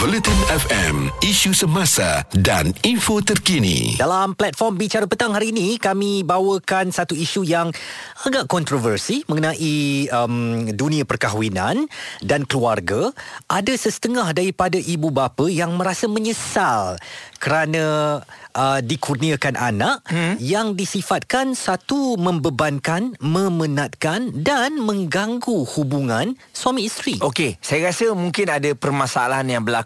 Bulletin FM, isu semasa dan info terkini. Dalam platform Bicara Petang hari ini, kami bawakan satu isu yang agak kontroversi mengenai um, dunia perkahwinan dan keluarga. Ada setengah daripada ibu bapa yang merasa menyesal kerana uh, dikurniakan anak hmm. yang disifatkan satu membebankan, memenatkan dan mengganggu hubungan suami isteri. Okey, saya rasa mungkin ada permasalahan yang berlaku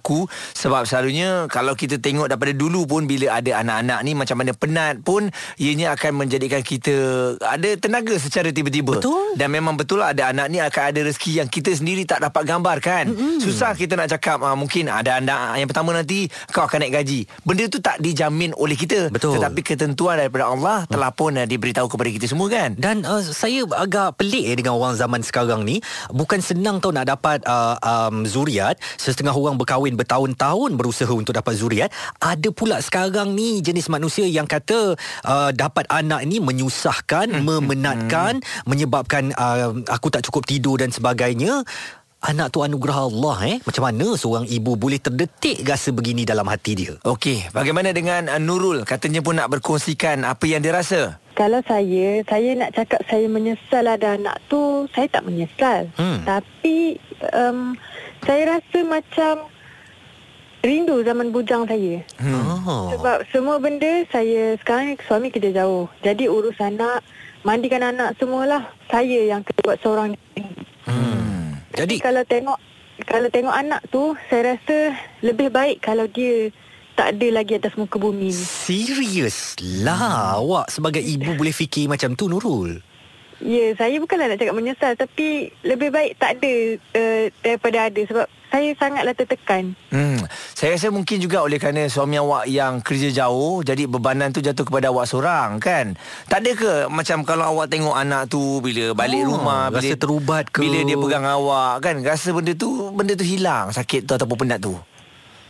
sebab selalunya kalau kita tengok daripada dulu pun bila ada anak-anak ni macam mana penat pun ianya akan menjadikan kita ada tenaga secara tiba-tiba. Betul. Dan memang betul lah ada anak ni akan ada rezeki yang kita sendiri tak dapat gambarkan. Mm-hmm. Susah kita nak cakap uh, mungkin ada anak yang pertama nanti kau akan naik gaji. Benda tu tak dijamin oleh kita. Betul. Tetapi ketentuan daripada Allah telah pun uh, diberitahu kepada kita semua kan. Dan uh, saya agak pelik eh dengan orang zaman sekarang ni. Bukan senang tau nak dapat uh, um, zuriat. Setengah orang berkahwin bertahun-tahun berusaha untuk dapat zuriat. Ada pula sekarang ni jenis manusia yang kata uh, dapat anak ni menyusahkan, hmm. memenatkan, hmm. menyebabkan uh, aku tak cukup tidur dan sebagainya. Anak tu anugerah Allah eh. Macam mana seorang ibu boleh terdetik rasa begini dalam hati dia? Okey, bagaimana dengan uh, Nurul? Katanya pun nak berkongsikan apa yang dia rasa. Kalau saya, saya nak cakap saya menyesal ada anak tu, saya tak menyesal. Hmm. Tapi um, saya rasa macam rindu zaman bujang saya. Hmm. Oh. Sebab semua benda saya sekarang ni suami kerja jauh. Jadi urus anak, mandikan anak semualah saya yang kena buat seorang. Hmm. Jadi Kalau tengok kalau tengok anak tu, saya rasa lebih baik kalau dia tak ada lagi atas muka bumi ni. serius lah awak sebagai ibu boleh fikir macam tu Nurul. Ya, saya bukanlah nak cakap menyesal tapi lebih baik tak ada uh, daripada ada sebab saya sangatlah tertekan. Hmm. Saya rasa mungkin juga oleh kerana suami awak yang kerja jauh jadi bebanan tu jatuh kepada awak seorang kan. Tak ada ke macam kalau awak tengok anak tu bila balik Oh, rumah bila rasa terubat ke? Bila dia pegang awak kan rasa benda tu benda tu hilang sakit tu ataupun penat tu.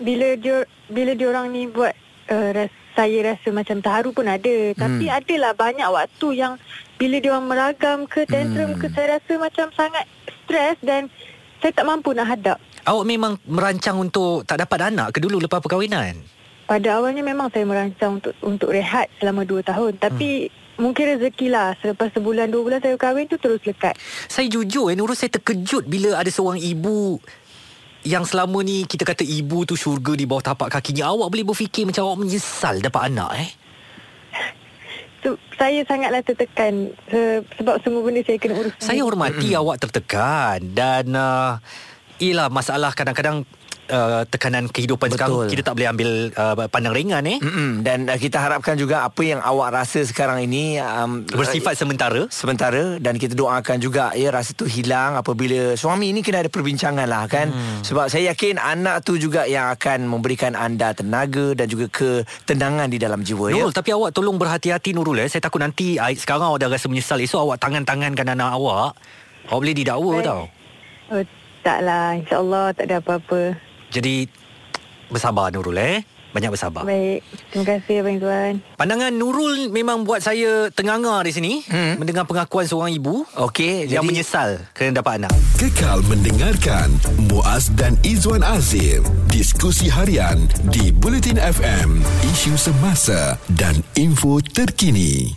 Bila dia bila dia orang ni buat uh, ras, saya rasa macam terharu pun ada tapi Hmm. adalah banyak waktu yang bila dia orang meragam ke tantrum Hmm. ke saya rasa macam sangat stres dan saya tak mampu nak hadap. Awak memang merancang untuk tak dapat anak ke dulu lepas perkahwinan? Pada awalnya memang saya merancang untuk untuk rehat selama 2 tahun tapi hmm. mungkin rezeki lah selepas sebulan dua bulan saya kahwin tu terus lekat. Saya jujur eh Nurul saya terkejut bila ada seorang ibu yang selama ni kita kata ibu tu syurga di bawah tapak kakinya awak boleh berfikir macam awak menyesal dapat anak eh So, saya sangatlah tertekan se- sebab semua benda saya kena urus. saya hormati awak tertekan dan uh, ialah masalah kadang-kadang uh, tekanan kehidupan Betul. sekarang kita tak boleh ambil uh, pandang ringan eh Mm-mm. Dan uh, kita harapkan juga apa yang awak rasa sekarang ini um, bersifat sementara sementara dan kita doakan juga ya rasa tu hilang apabila suami ini kena ada perbincangan lah kan hmm. sebab saya yakin anak tu juga yang akan memberikan anda tenaga dan juga ketenangan di dalam jiwa ya. Nurul tapi awak tolong berhati-hati Nurul eh saya takut nanti ah, sekarang awak dah rasa menyesal esok awak tangan-tangankan anak awak awak boleh didakwa Baik. tau Oh, taklah, insyaAllah tak ada apa-apa. Jadi bersabar Nurul eh banyak bersabar Baik, terima kasih Abang Tuan. Pandangan Nurul memang buat saya tenganga di sini Hmm. mendengar pengakuan seorang ibu Okey, yang jadi menyesal kerana dapat anak. Kekal mendengarkan Muaz dan Izwan Azir diskusi harian di Bulletin FM, isu semasa dan info terkini.